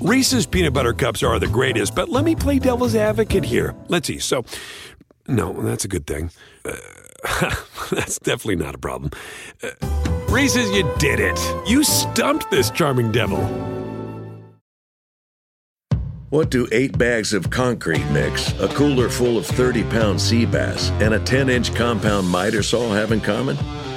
Reese's peanut butter cups are the greatest, but let me play devil's advocate here. Let's see. So, no, that's a good thing. Uh, that's definitely not a problem. Uh, Reese's, you did it. You stumped this charming devil. What do eight bags of concrete mix, a cooler full of 30 pound sea bass, and a 10 inch compound miter saw have in common?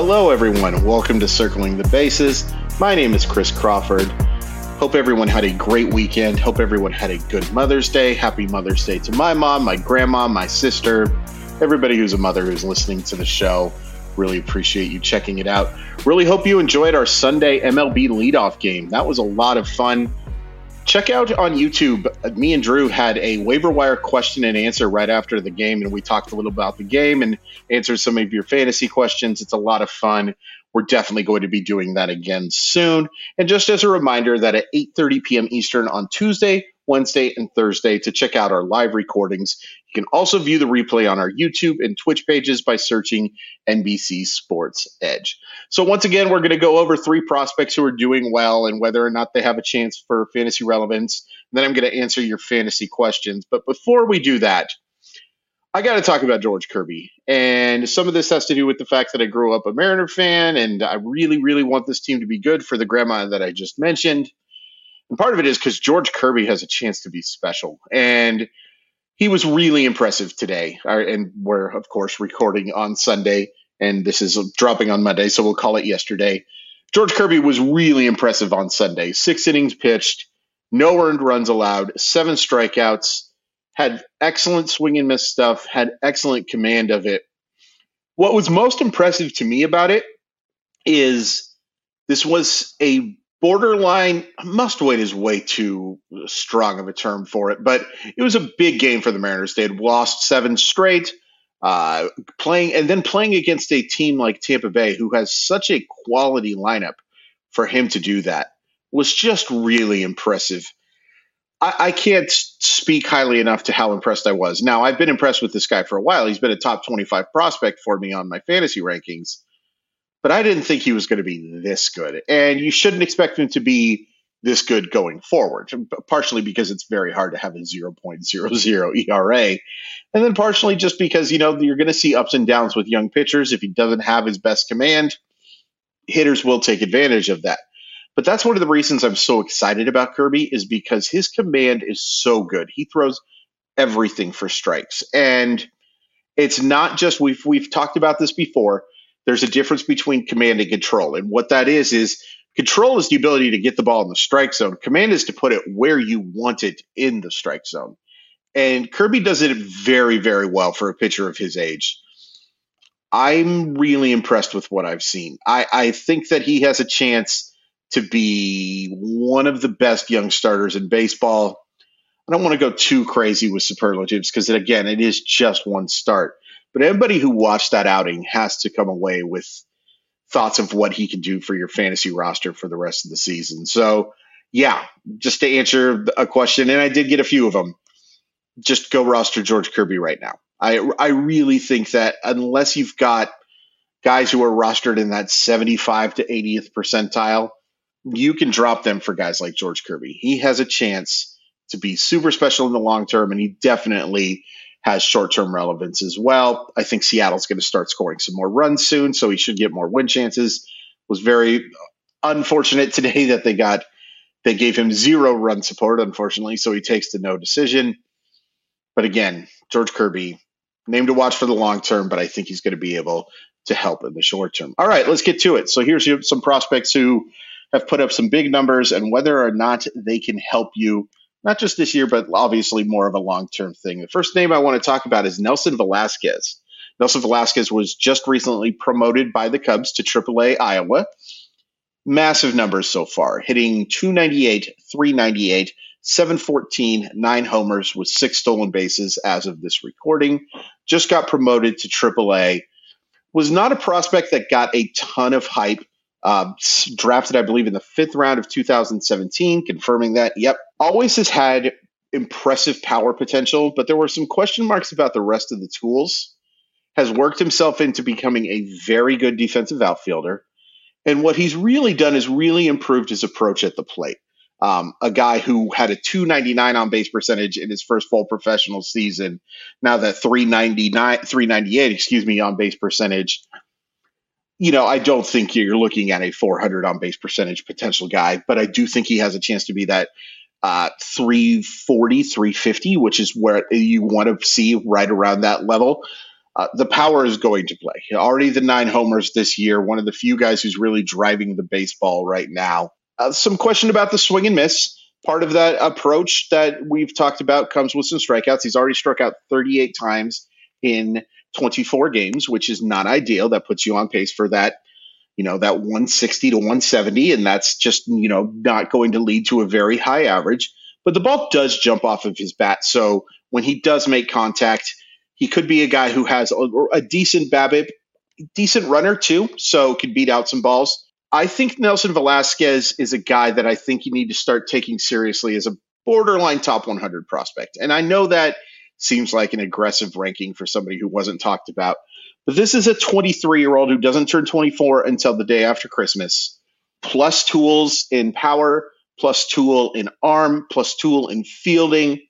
Hello, everyone. Welcome to Circling the Bases. My name is Chris Crawford. Hope everyone had a great weekend. Hope everyone had a good Mother's Day. Happy Mother's Day to my mom, my grandma, my sister, everybody who's a mother who's listening to the show. Really appreciate you checking it out. Really hope you enjoyed our Sunday MLB leadoff game. That was a lot of fun check out on YouTube. Me and Drew had a waiver wire question and answer right after the game, and we talked a little about the game and answered some of your fantasy questions. It's a lot of fun. We're definitely going to be doing that again soon. And just as a reminder, that at 8:30 p.m. Eastern on Tuesday, Wednesday, and Thursday to check out our live recordings. You can also view the replay on our YouTube and Twitch pages by searching NBC Sports Edge. So, once again, we're going to go over three prospects who are doing well and whether or not they have a chance for fantasy relevance. And then I'm going to answer your fantasy questions. But before we do that, I got to talk about George Kirby. And some of this has to do with the fact that I grew up a Mariner fan and I really, really want this team to be good for the grandma that I just mentioned. And part of it is because George Kirby has a chance to be special. And he was really impressive today. And we're, of course, recording on Sunday, and this is dropping on Monday, so we'll call it yesterday. George Kirby was really impressive on Sunday. Six innings pitched, no earned runs allowed, seven strikeouts, had excellent swing and miss stuff, had excellent command of it. What was most impressive to me about it is this was a borderline must wait is way too strong of a term for it, but it was a big game for the Mariners. They had lost seven straight, uh, playing and then playing against a team like Tampa Bay, who has such a quality lineup. For him to do that was just really impressive. I, I can't speak highly enough to how impressed I was. Now, I've been impressed with this guy for a while. He's been a top 25 prospect for me on my fantasy rankings but I didn't think he was going to be this good. And you shouldn't expect him to be this good going forward, partially because it's very hard to have a 0.00 ERA. And then partially just because, you know, you're going to see ups and downs with young pitchers. If he doesn't have his best command, hitters will take advantage of that. But that's one of the reasons I'm so excited about Kirby is because his command is so good. He throws everything for strikes. And it's not just we've we've talked about this before there's a difference between command and control. And what that is, is control is the ability to get the ball in the strike zone. Command is to put it where you want it in the strike zone. And Kirby does it very, very well for a pitcher of his age. I'm really impressed with what I've seen. I, I think that he has a chance to be one of the best young starters in baseball. I don't want to go too crazy with superlatives because, again, it is just one start. But everybody who watched that outing has to come away with thoughts of what he can do for your fantasy roster for the rest of the season. So, yeah, just to answer a question, and I did get a few of them. Just go roster George Kirby right now. I I really think that unless you've got guys who are rostered in that 75 to 80th percentile, you can drop them for guys like George Kirby. He has a chance to be super special in the long term, and he definitely has short term relevance as well. I think Seattle's going to start scoring some more runs soon, so he should get more win chances. Was very unfortunate today that they got they gave him zero run support, unfortunately, so he takes the no decision. But again, George Kirby, name to watch for the long term, but I think he's going to be able to help in the short term. All right, let's get to it. So here's some prospects who have put up some big numbers and whether or not they can help you not just this year, but obviously more of a long term thing. The first name I want to talk about is Nelson Velazquez. Nelson Velazquez was just recently promoted by the Cubs to AAA Iowa. Massive numbers so far, hitting 298, 398, 714, nine homers with six stolen bases as of this recording. Just got promoted to AAA. Was not a prospect that got a ton of hype. Uh, drafted, I believe, in the fifth round of 2017, confirming that. Yep, always has had impressive power potential, but there were some question marks about the rest of the tools. Has worked himself into becoming a very good defensive outfielder. And what he's really done is really improved his approach at the plate. Um, a guy who had a 299 on base percentage in his first full professional season. Now that 399, 398, excuse me, on base percentage. You know, I don't think you're looking at a 400 on base percentage potential guy, but I do think he has a chance to be that uh, 340, 350, which is where you want to see right around that level. Uh, the power is going to play. Already the nine homers this year, one of the few guys who's really driving the baseball right now. Uh, some question about the swing and miss. Part of that approach that we've talked about comes with some strikeouts. He's already struck out 38 times in 24 games, which is not ideal. That puts you on pace for that, you know, that 160 to 170, and that's just, you know, not going to lead to a very high average. But the ball does jump off of his bat. So when he does make contact, he could be a guy who has a, a decent BABIP, decent runner too, so could beat out some balls. I think Nelson Velazquez is a guy that I think you need to start taking seriously as a borderline top 100 prospect. And I know that seems like an aggressive ranking for somebody who wasn't talked about, but this is a 23 year old who doesn't turn 24 until the day after Christmas, plus tools in power, plus tool in arm, plus tool in fielding.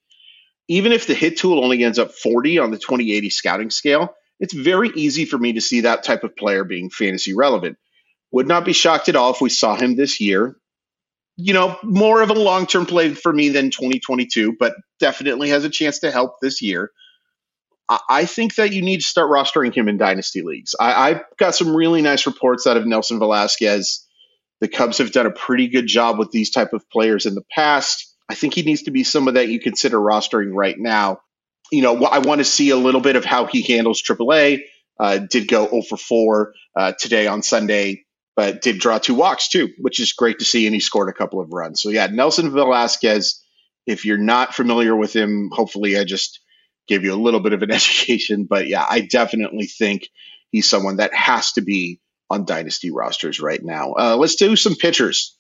Even if the hit tool only ends up 40 on the 2080 scouting scale, it's very easy for me to see that type of player being fantasy relevant. Would not be shocked at all if we saw him this year. You know, more of a long term play for me than 2022, but definitely has a chance to help this year. I think that you need to start rostering him in dynasty leagues. I, have got some really nice reports out of Nelson Velazquez. The Cubs have done a pretty good job with these type of players in the past. I think he needs to be someone that you consider rostering right now. You know, I want to see a little bit of how he handles AAA. Uh, did go 0 for 4 uh, today on Sunday but did draw two walks too, which is great to see. And he scored a couple of runs. So yeah, Nelson Velazquez. If you're not familiar with him, hopefully I just gave you a little bit of an education. But yeah, I definitely think he's someone that has to be on dynasty rosters right now. Uh, let's do some pitchers.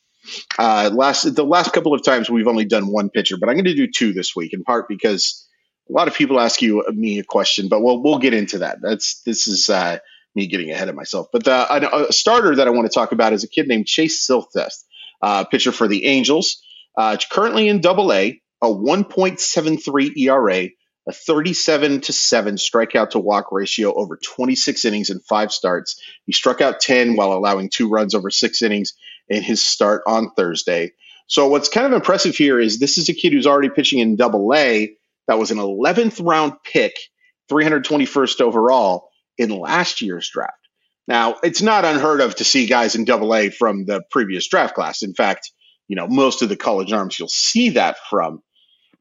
Uh, last the last couple of times we've only done one pitcher, but I'm going to do two this week in part because a lot of people ask you uh, me a question, but we'll we'll get into that. That's this is uh, me getting ahead of myself. But the, a, starter that I want to talk about is a kid named Chase Silseth, uh, pitcher for the Angels, uh, currently in Double A, a 1.73 ERA, a 37 to 7 strikeout to walk ratio over 26 innings and five starts. He struck out 10 while allowing two runs over six innings in his start on Thursday. So what's kind of impressive here is this is a kid who's already pitching in Double A. That was an 11th round pick, 321st overall in last year's draft. Now, it's not unheard of to see guys in double A from the previous draft class. In fact, you know, most of the college arms you'll see that from.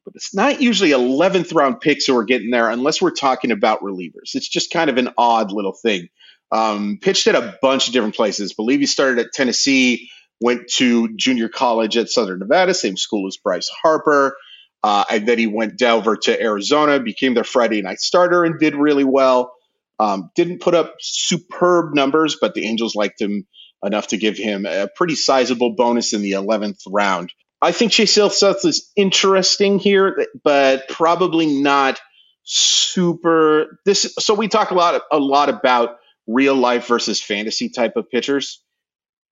But it's not usually 11th round picks who are getting there unless we're talking about relievers. It's just kind of an odd little thing. Um, pitched at a bunch of different places. Believe he started at Tennessee, went to junior college at Southern Nevada, same school as Bryce Harper. Uh, and then he went over to Arizona, became their Friday night starter, and did really well. Um, didn't put up superb numbers, but the Angels liked him enough to give him a pretty sizable bonus in the 11th round. I think Chase Silseth is interesting here, but probably not super. This so we talk a lot a lot about real life versus fantasy type of pitchers.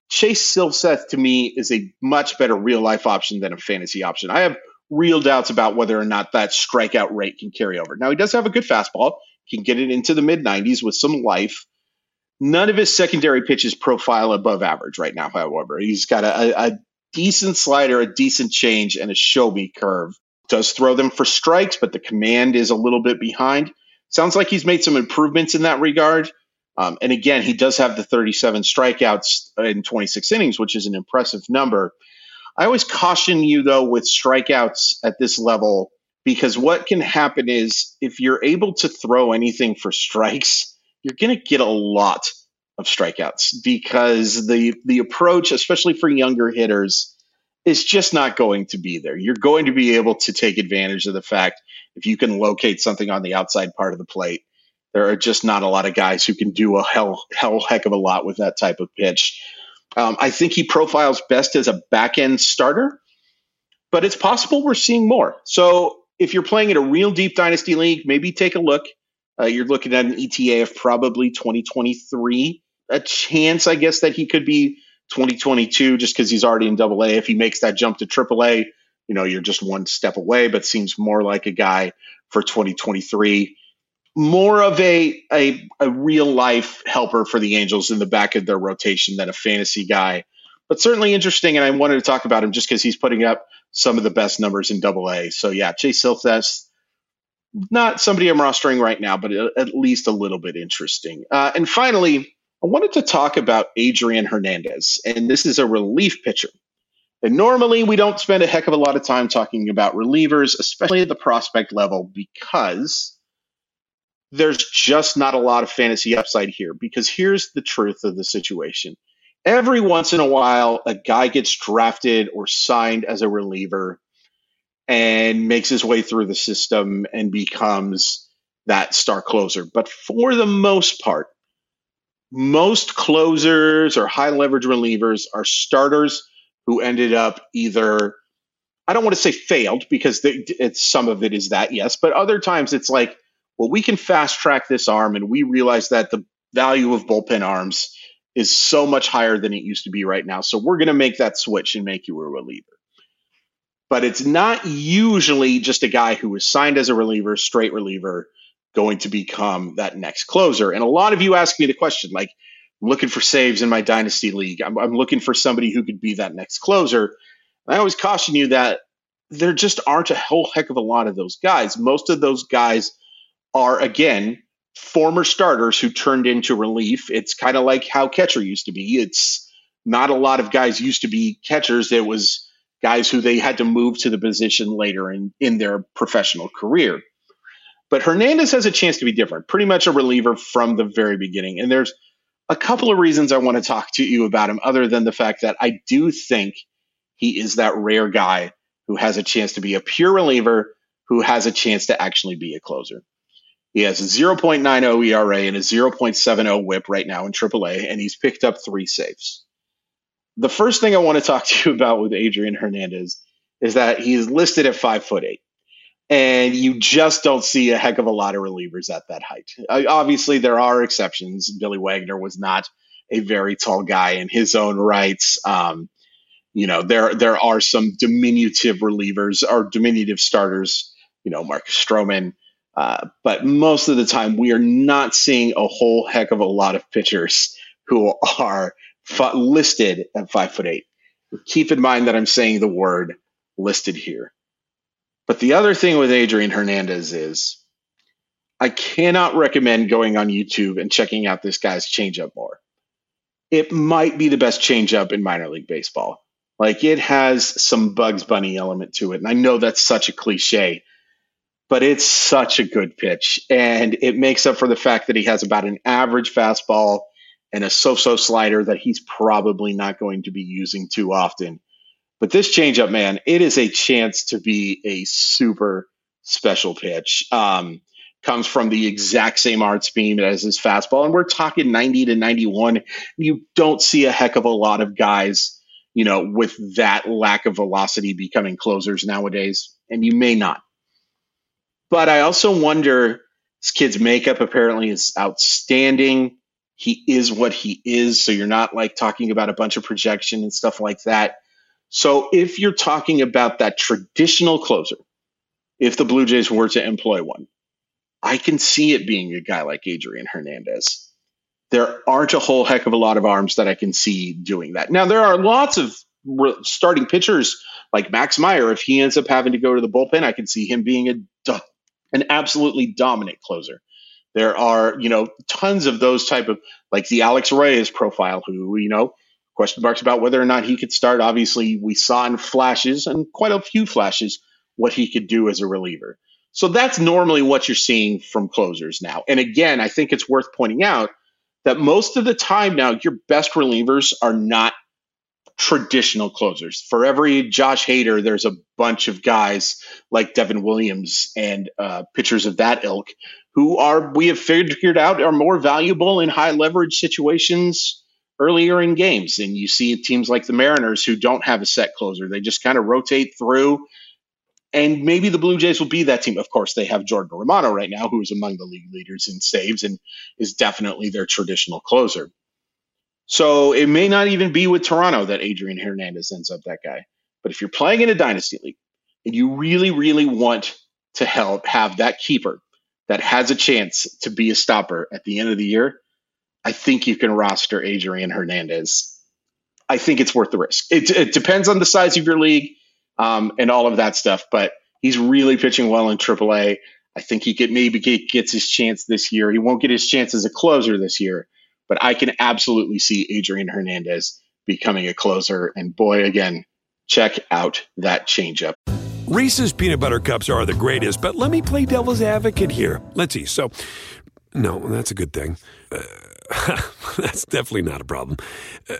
Chase Silseth to me is a much better real life option than a fantasy option. I have real doubts about whether or not that strikeout rate can carry over. Now he does have a good fastball can get it into the mid 90s with some life. None of his secondary pitches profile above average right now, however. He's got a, a decent slider, a decent change, and a show me curve. Does throw them for strikes, but the command is a little bit behind. Sounds like he's made some improvements in that regard. Um, and again, he does have the 37 strikeouts in 26 innings, which is an impressive number. I always caution you, though, with strikeouts at this level because what can happen is if you're able to throw anything for strikes, you're going to get a lot of strikeouts because the the approach, especially for younger hitters, is just not going to be there. You're going to be able to take advantage of the fact if you can locate something on the outside part of the plate. There are just not a lot of guys who can do a hell hell heck of a lot with that type of pitch. Um, I think he profiles best as a back end starter, but it's possible we're seeing more. So if you're playing in a real deep dynasty league, maybe take a look. Uh, you're looking at an ETA of probably 2023. A chance, I guess, that he could be 2022 just because he's already in double A. If he makes that jump to triple A, you know, you're just one step away, but seems more like a guy for 2023. More of a, a, a real life helper for the Angels in the back of their rotation than a fantasy guy, but certainly interesting. And I wanted to talk about him just because he's putting up some of the best numbers in double A. So, yeah, Chase Silseth not somebody I'm rostering right now, but at least a little bit interesting. Uh, and finally, I wanted to talk about Adrian Hernandez, and this is a relief pitcher. And normally we don't spend a heck of a lot of time talking about relievers, especially at the prospect level, because there's just not a lot of fantasy upside here. Because here's the truth of the situation every once in a while, a guy gets drafted or signed as a reliever and makes his way through the system and becomes that star closer. But for the most part, most closers or high leverage relievers are starters who ended up either I don't want to say failed because they, it's some of it is that yes, but other times it's like, well, we can fast track this arm, and we realize that the value of bullpen arms is so much higher than it used to be right now. So we're going to make that switch and make you a reliever but it's not usually just a guy who was signed as a reliever, straight reliever, going to become that next closer. And a lot of you ask me the question, like, I'm looking for saves in my dynasty league. I'm, I'm looking for somebody who could be that next closer. And I always caution you that there just aren't a whole heck of a lot of those guys. Most of those guys are, again, former starters who turned into relief. It's kind of like how catcher used to be. It's not a lot of guys used to be catchers. It was guys who they had to move to the position later in, in their professional career. But Hernandez has a chance to be different, pretty much a reliever from the very beginning. And there's a couple of reasons I want to talk to you about him, other than the fact that I do think he is that rare guy who has a chance to be a pure reliever, who has a chance to actually be a closer. He has a 0.90 ERA and a 0.70 whip right now in AAA, and he's picked up three saves the first thing I want to talk to you about with Adrian Hernandez is that he's listed at five foot eight. And you just don't see a heck of a lot of relievers at that height. Obviously, there are exceptions. Billy Wagner was not a very tall guy in his own rights. Um, you know, there there are some diminutive relievers or diminutive starters. You know, Marcus Stroman. Uh, but most of the time, we are not seeing a whole heck of a lot of pitchers who are listed at five foot eight. Keep in mind that I'm saying the word listed here. But the other thing with Adrian Hernandez is I cannot recommend going on YouTube and checking out this guy's changeup more. It might be the best changeup in minor league baseball. Like it has some Bugs Bunny element to it. And I know that's such a cliche, but it's such a good pitch. And it makes up for the fact that he has about an average fastball and a so-so slider that he's probably not going to be using too often. But this changeup, man, it is a chance to be a super special pitch. Um, comes from the exact same art speed as his fastball, and we're talking 90 to 91. You don't see a heck of a lot of guys, you know, with that lack of velocity becoming closers nowadays, and you may not. But I also wonder this kid's makeup apparently is outstanding he is what he is. So you're not like talking about a bunch of projection and stuff like that. So if you're talking about that traditional closer, if the Blue Jays were to employ one, I can see it being a guy like Adrian Hernandez. There aren't a whole heck of a lot of arms that I can see doing that. Now, there are lots of starting pitchers like Max Meyer. If he ends up having to go to the bullpen, I can see him being a, an absolutely dominant closer. There are, you know, tons of those type of like the Alex Reyes profile, who, you know, question marks about whether or not he could start. Obviously, we saw in flashes and quite a few flashes what he could do as a reliever. So that's normally what you're seeing from closers now. And again, I think it's worth pointing out that most of the time now, your best relievers are not traditional closers. For every Josh Hader, there's a bunch of guys like Devin Williams and uh, pitchers of that ilk who are, we have figured out, are more valuable in high leverage situations earlier in games. And you see teams like the Mariners who don't have a set closer. They just kind of rotate through. And maybe the Blue Jays will be that team. Of course, they have Jordan Romano right now, who is among the league leaders in saves and is definitely their traditional closer. So it may not even be with Toronto that Adrian Hernandez ends up that guy. But if you're playing in a dynasty league and you really, really want to help have that keeper that has a chance to be a stopper at the end of the year, I think you can roster Adrian Hernandez. I think it's worth the risk. It, it depends on the size of your league um, and all of that stuff, but he's really pitching well in AAA. I think he could maybe get, gets his chance this year. He won't get his chance as a closer this year, but I can absolutely see Adrian Hernandez becoming a closer. And boy, again, check out that changeup. Reese's peanut butter cups are the greatest, but let me play devil's advocate here. Let's see. So, no, that's a good thing. Uh, that's definitely not a problem. Uh,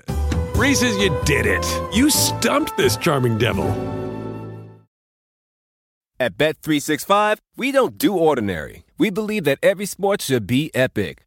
Reese's, you did it. You stumped this charming devil. At Bet365, we don't do ordinary. We believe that every sport should be epic.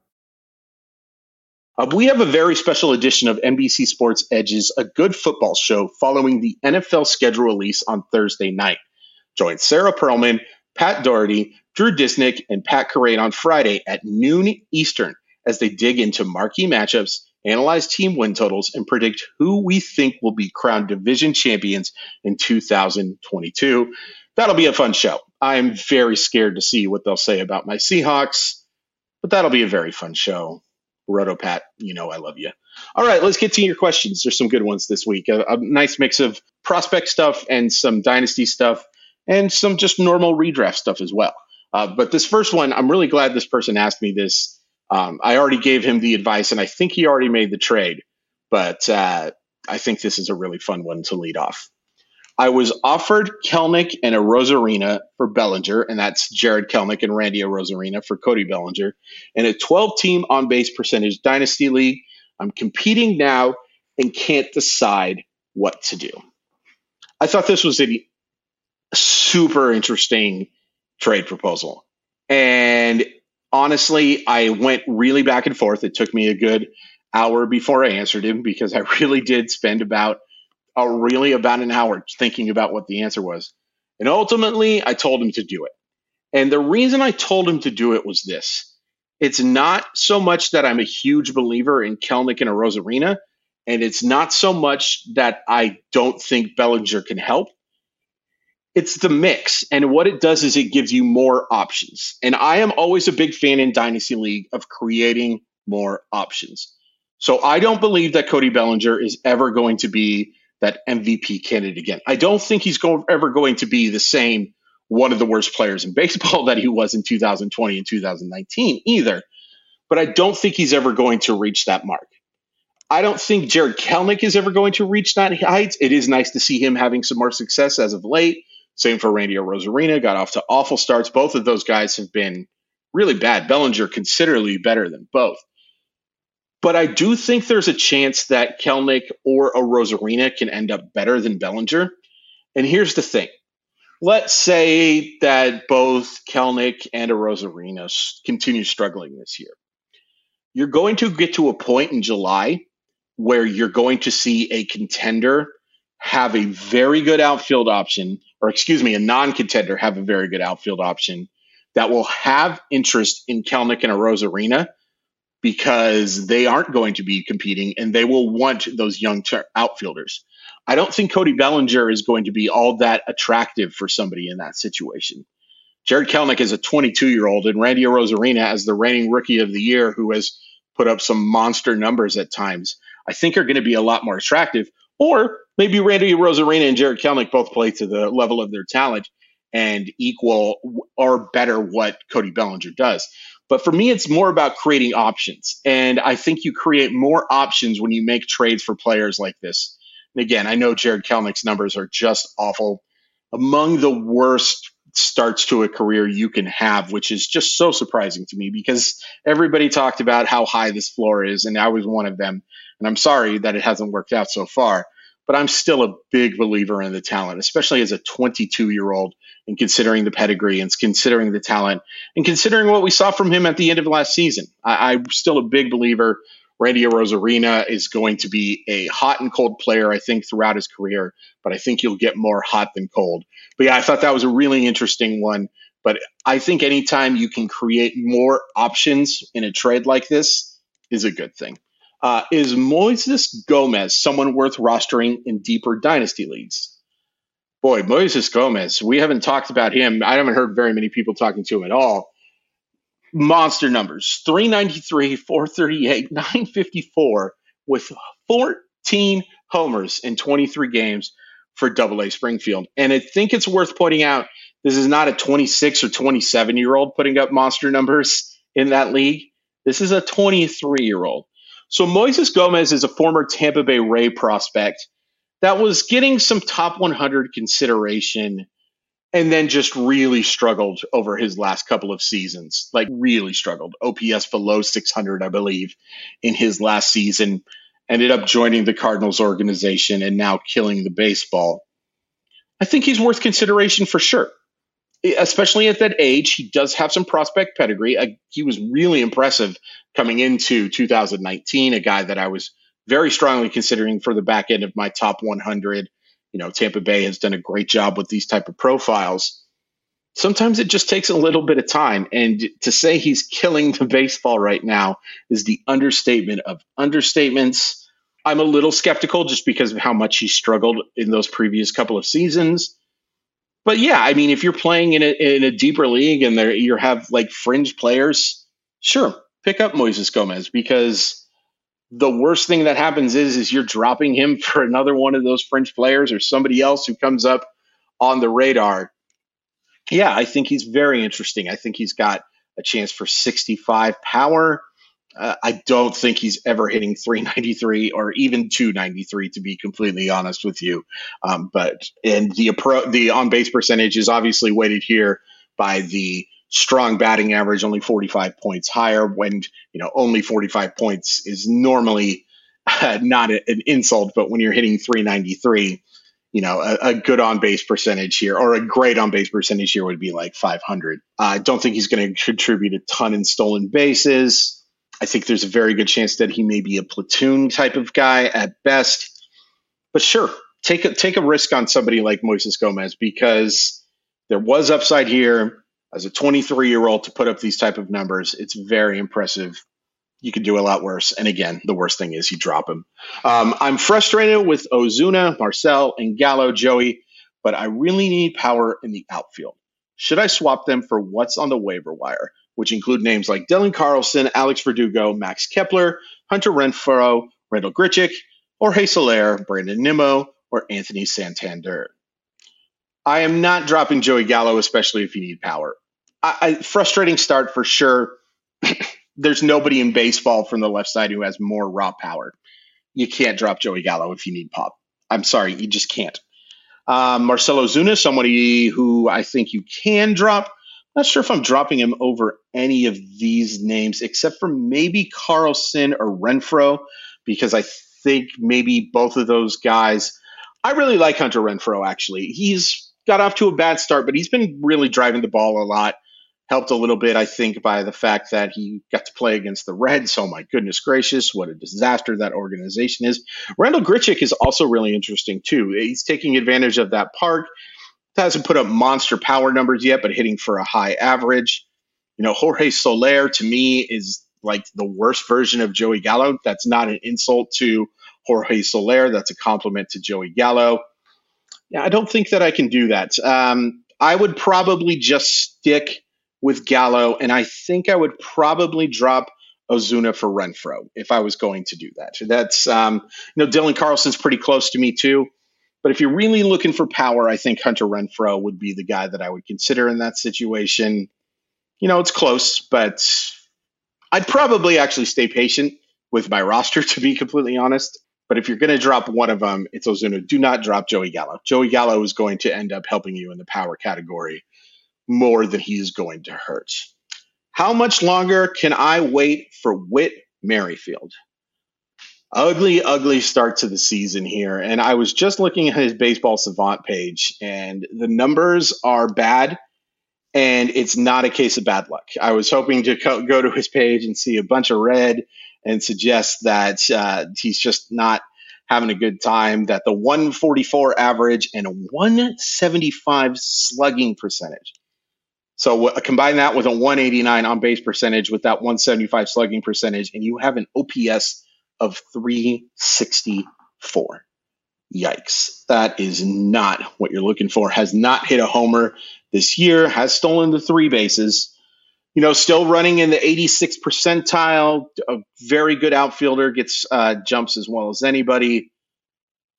Uh, we have a very special edition of NBC Sports Edges, a good football show following the NFL schedule release on Thursday night. Join Sarah Perlman, Pat Daugherty, Drew Dinsick, and Pat Kerrane on Friday at noon Eastern as they dig into marquee matchups, analyze team win totals, and predict who we think will be crowned division champions in 2022. That'll be a fun show. I'm very scared to see what they'll say about my Seahawks, but that'll be a very fun show. Rotopat, you know I love you. All right, let's get to your questions. There's some good ones this week. A, a nice mix of prospect stuff and some dynasty stuff, and some just normal redraft stuff as well. Uh, but this first one, I'm really glad this person asked me this. Um, I already gave him the advice, and I think he already made the trade. But uh, I think this is a really fun one to lead off. I was offered Kelenic and Arozarena for Bellinger, and that's Jarred Kelenic and Randy Arozarena for Cody Bellinger, in a 12 team on base percentage dynasty league. I'm competing now and can't decide what to do. I thought this was a super interesting trade proposal. And honestly, I went really back and forth. It took me a good hour before I answered him because I really did spend about really about an hour thinking about what the answer was. And ultimately, I told him to do it. And the reason I told him to do it was this it's not so much that I'm a huge believer in Kelenic and Arozarena, and it's not so much that I don't think Bellinger can help. It's the mix. And what it does is it gives you more options. And I am always a big fan in Dynasty League of creating more options. So I don't believe that Cody Bellinger is ever going to be that MVP candidate again. I don't think he's go- ever going to be the same one of the worst players in baseball that he was in 2020 and 2019 either. But I don't think he's ever going to reach that mark. I don't think Jarred Kelenic is ever going to reach that height. It is nice to see him having some more success as of late. Same for Randy Arozarena, got off to awful starts. Both of those guys have been really bad. Bellinger considerably better than both. But I do think there's a chance that Kelenic or Arozarena can end up better than Bellinger. And here's the thing. Let's say that both Kelenic and Arozarena continue struggling this year. you're going to get to a point in July where you're going to see a contender have a very good outfield option, or excuse me, a non contender have a very good outfield option that will have interest in Kelenic and Arozarena because they aren't going to be competing and they will want those young ter- outfielders. I don't think Cody Bellinger is going to be all that attractive for somebody in that situation. Jarred Kelenic is a 22 year old, and Randy Arozarena, as the reigning rookie of the year, who has put up some monster numbers at times, I think are going to be a lot more attractive. Or maybe Randy Arozarena and Jarred Kelenic both play to the level of their talent and equal or better what Cody Bellinger does. But for me, it's more about creating options. And I think you create more options when you make trades for players like this. And again, I know Jarred Kelenic's numbers are just awful. Among the worst starts to a career you can have, which is just so surprising to me because everybody talked about how high this floor is, and I was one of them. And I'm sorry that it hasn't worked out so far, but I'm still a big believer in the talent, especially as a 22 year old and considering the pedigree and considering the talent and considering what we saw from him at the end of last season. I, am still a big believer. Randy Arozarena is going to be a hot and cold player, I think, throughout his career, but I think you'll get more hot than cold. But yeah, I thought that was a really interesting one. But I think anytime you can create more options in a trade like this is a good thing. Uh, is Moises Gomez someone worth rostering in deeper dynasty leagues? Boy, Moises Gomez, we haven't talked about him. I haven't heard very many people talking to him at all. Monster numbers 393, 438, 954 with 14 homers in 23 games for Double A Springfield. And I think it's worth pointing out this is not a 26 or 27 year old putting up monster numbers in that league. This is a 23 year old. So Moises Gomez is a former Tampa Bay Ray prospect that was getting some top 100 consideration and then just really struggled over his last couple of seasons. Like, really struggled. OPS below 600, I believe, in his last season. Ended up joining the Cardinals organization and now killing the baseball. I think he's worth consideration for sure, especially at that age. He does have some prospect pedigree. he was really impressive coming into 2019, a guy that I was very strongly considering for the back end of my top 100. You know, Tampa Bay has done a great job with these type of profiles. Sometimes it just takes a little bit of time. And to say he's killing the baseball right now is the understatement of understatements. I'm a little skeptical just because of how much he struggled in those previous couple of seasons. But yeah, I mean, if you're playing in a, in a deeper league and there you have like fringe players, sure, pick up Moises Gomez because the worst thing that happens is is you're dropping him for another one of those French players or somebody else who comes up on the radar. Yeah, I think he's very interesting. I think he's got a chance for 65 power. Uh, I don't think he's ever hitting 393 or even 293, to be completely honest with you. Um, but and the appro- the on base percentage is obviously weighted here by the strong batting average, only 45 points higher when, you know, only 45 points is normally uh, not a, an insult, but when you're hitting 393, you know, a, a good on base percentage here or a great on base percentage here would be like 500. I don't think he's going to contribute a ton in stolen bases. I think there's a very good chance that he may be a platoon type of guy at best. But sure, take a, take a risk on somebody like Moises Gomez because there was upside here as a 23 year old to put up these type of numbers, it's very impressive. You could do a lot worse. And again, the worst thing is you drop him. Um, I'm frustrated with Ozuna, Marcell, and Gallo, Joey, but I really need power in the outfield. Should I swap them for what's on the waiver wire, which include names like Dylan Carlson, Alex Verdugo, Max Kepler, Hunter Renfroe, Randal Grichuk, Jorge Soler, Brandon Nimmo, or Anthony Santander? I am not dropping Joey Gallo, especially if you need power. I, I, frustrating start for sure. There's nobody in baseball from the left side who has more raw power. You can't drop Joey Gallo if you need pop. I'm sorry, you just can't. Um, Marcell Ozuna, somebody who I think you can drop. Not sure if I'm dropping him over any of these names, except for maybe Carlson or Renfroe, because I think maybe both of those guys. I really like Hunter Renfroe, actually. He's got off to a bad start, but he's been really driving the ball a lot helped a little bit, I think, by the fact that he got to play against the Reds. Oh my goodness gracious, what a disaster that organization is. Randal Grichuk is also really interesting too. He's taking advantage of that park. Hasn't put up monster power numbers yet, but hitting for a high average. You know, Jorge Soler to me is like the worst version of Joey Gallo. That's not an insult to Jorge Soler. That's a compliment to Joey Gallo. Yeah, I don't think that I can do that. Um, I would probably just stick with Gallo, and I think I would probably drop Ozuna for Renfroe if I was going to do that. That's um, you know Dylan Carlson's pretty close to me too, but if you're really looking for power, I think Hunter Renfroe would be the guy that I would consider in that situation. You know, it's close, but I'd probably actually stay patient with my roster to be completely honest. But if you're going to drop one of them, it's Ozuna. Do not drop Joey Gallo. Joey Gallo is going to end up helping you in the power category more than he's going to hurt. How much longer can I wait for Whit Merrifield? Ugly, ugly start to the season here. And I was just looking at his baseball savant page, and the numbers are bad. And it's not a case of bad luck. I was hoping to co- go to his page and see a bunch of red and suggest that uh, he's just not having a good time. That the 144 average and a 175 slugging percentage. So combine that with a 189 on base percentage with that 175 slugging percentage, and you have an OPS of 364. Yikes. That is not what you're looking for. Has not hit a homer this year, has stolen the three bases you know, still running in the 86th percentile. A very good outfielder gets uh, jumps as well as anybody.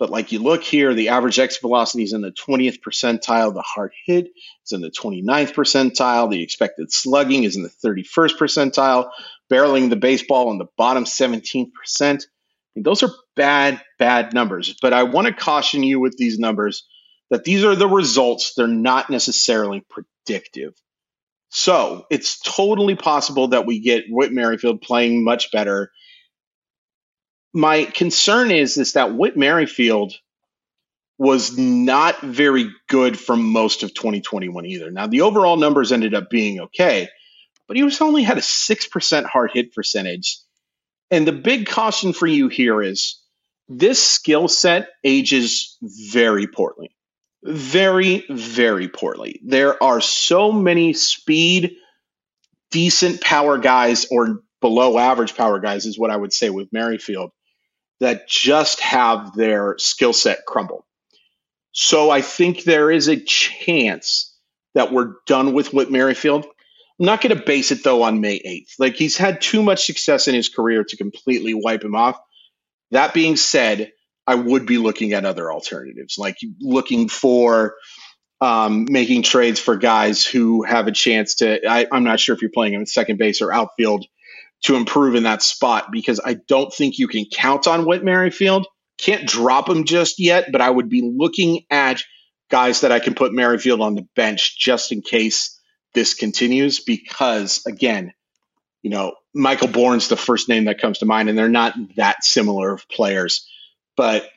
But like you look here, the average exit velocity is in the 20th percentile. The hard hit is in the 29th percentile. The expected slugging is in the 31st percentile. Barreling the baseball in the bottom 17%. those are bad, bad numbers. But I want to caution you with these numbers that these are the results. They're not necessarily predictive. So it's totally possible that we get Whit Merrifield playing much better. My concern is is that Whit Merrifield was not very good for most of 2021 either. Now the overall numbers ended up being okay, but he was only had a 6% hard hit percentage. And the big caution for you here is this skill set ages very poorly very, very poorly. There are so many speed, decent power guys or below average power guys, is what I would say with Merrifield, that just have their skill set crumble. So I think there is a chance that we're done with Whit Merrifield. I'm not going to base it though on May 8th. Like he's had too much success in his career to completely wipe him off. That being said, I would be looking at other alternatives, like looking for um, making trades for guys who have a chance to. I, am not sure if you're playing him at second base or outfield to improve in that spot because I don't think you can count on Whit Merrifield. Can't drop him just yet, but I would be looking at guys that I can put Merrifield on the bench just in case this continues because, again, you know, Michael Bourn's the first name that comes to mind, and they're not that similar of players but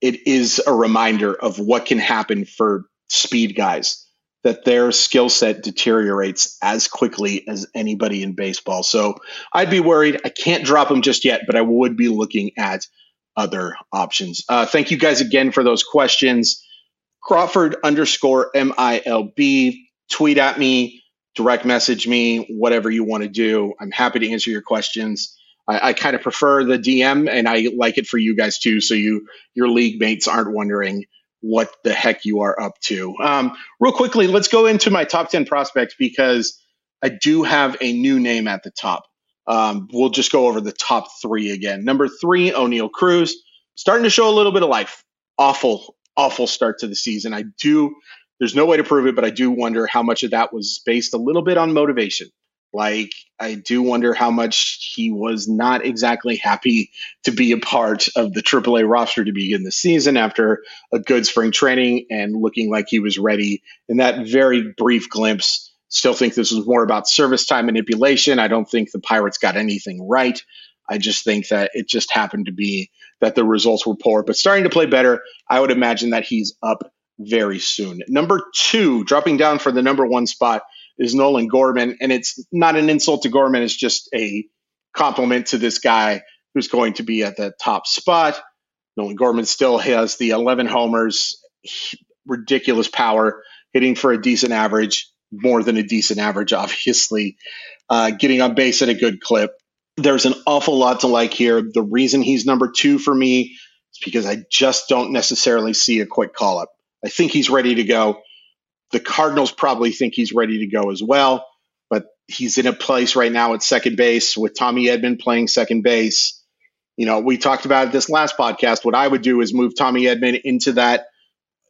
it is a reminder of what can happen for speed guys that their skill set deteriorates as quickly as anybody in baseball. So I'd be worried. I can't drop them just yet, but I would be looking at other options. Uh, thank you guys again for those questions. Crawford underscore MILB. Tweet at me, direct message me, whatever you want to do. I'm happy to answer your questions. I, I kind of prefer the DM, and I like it for you guys too, so you your league mates aren't wondering what the heck you are up to. Um, real quickly, let's go into my top ten prospects because I do have a new name at the top. Um, we'll just go over the top three again. Number three, Oneil Cruz, starting to show a little bit of life. Awful, awful start to the season. I do. There's no way to prove it, but I do wonder how much of that was based a little bit on motivation. Like, I do wonder how much he was not exactly happy to be a part of the AAA roster to begin the season after a good spring training and looking like he was ready in that very brief glimpse. Still think this was more about service time manipulation. I don't think the Pirates got anything right. I just think that it just happened to be that the results were poor, but starting to play better. I would imagine that he's up very soon. Number two, dropping down for the number one spot is Nolan Gorman. And it's not an insult to Gorman, it's just a compliment to this guy who's going to be at the top spot. Nolan Gorman still has the 11 homers, ridiculous power, hitting for a decent average, more than a decent average, obviously, uh, getting on base at a good clip. There's an awful lot to like here. The reason he's number two for me is because I just don't necessarily see a quick call up. I think he's ready to go. The Cardinals probably think he's ready to go as well, but he's in a place right now at second base with Tommy Edman playing second base. You know, we talked about this last podcast. What I would do is move Tommy Edman into that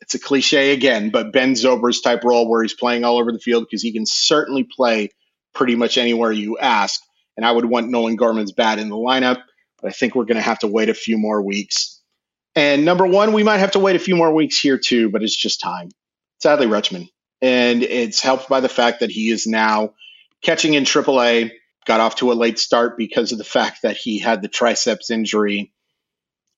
it's a cliche again, but Ben Zobrist type role where he's playing all over the field because he can certainly play pretty much anywhere you ask. And I would want Nolan Gorman's bat in the lineup, but I think we're going to have to wait a few more weeks. And number one, we might have to wait a few more weeks here too, but it's just time. Sadly, Rutschman. And it's helped by the fact that he is now catching in AAA, got off to a late start because of the fact that he had the triceps injury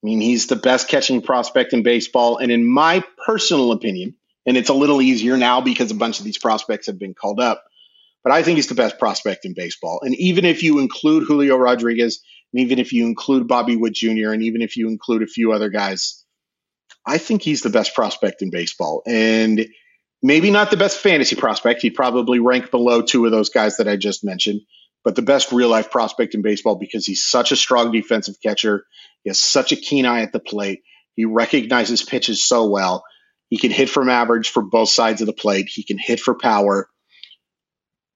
I mean, he's the best catching prospect in baseball. And in my personal opinion, and it's a little easier now because a bunch of these prospects have been called up, but I think he's the best prospect in baseball. And even if you include Julio Rodriguez, and even if you include Bobby Witt Jr., and even if you include a few other guys, I think he's the best prospect in baseball. And maybe not the best fantasy prospect. He'd probably rank below two of those guys that I just mentioned but the best real life prospect in baseball because he's such a strong defensive catcher. He has such a keen eye at the plate. He recognizes pitches so well. He can hit from average for both sides of the plate. He can hit for power.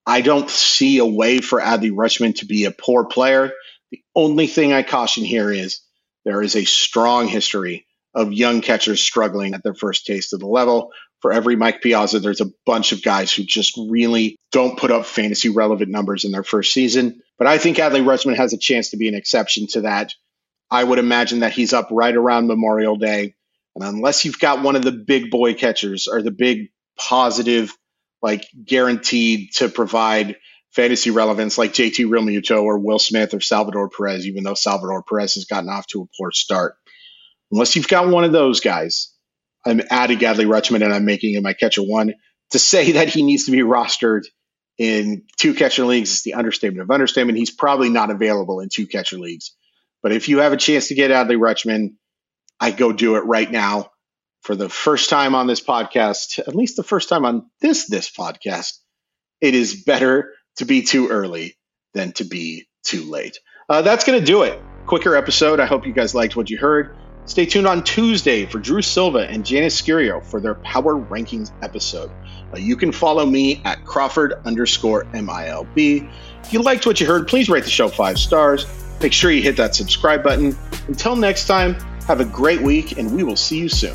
I don't see a way for Adley Rutschman to be a poor player. The only thing I caution here is there is a strong history of young catchers struggling at their first taste of the level for every Mike Piazza, there's a bunch of guys who just really don't put up fantasy relevant numbers in their first season. But I think Adley Rutschman has a chance to be an exception to that. I would imagine that he's up right around Memorial Day. And unless you've got one of the big boy catchers or the big positive, like guaranteed to provide fantasy relevance like JT Realmuto or Will Smith or Salvador Perez, even though Salvador Perez has gotten off to a poor start. Unless you've got one of those guys, I'm adding Adley Rutschman and I'm making him my catcher one. To say that he needs to be rostered in two catcher leagues is the understatement of understatement. He's probably not available in two catcher leagues. But if you have a chance to get Adley Rutschman, I go do it right now for the first time on this podcast, at least the first time on this this podcast. It is better to be too early than to be too late. Uh, that's going to do it. Quicker episode. I hope you guys liked what you heard. Stay tuned on Tuesday for Drew Silva and Janice Scurio for their Power Rankings episode. Uh, you can follow me at Crawford underscore MILB. If you liked what you heard, please rate the show five stars. Make sure you hit that subscribe button. Until next time, have a great week, and we will see you soon.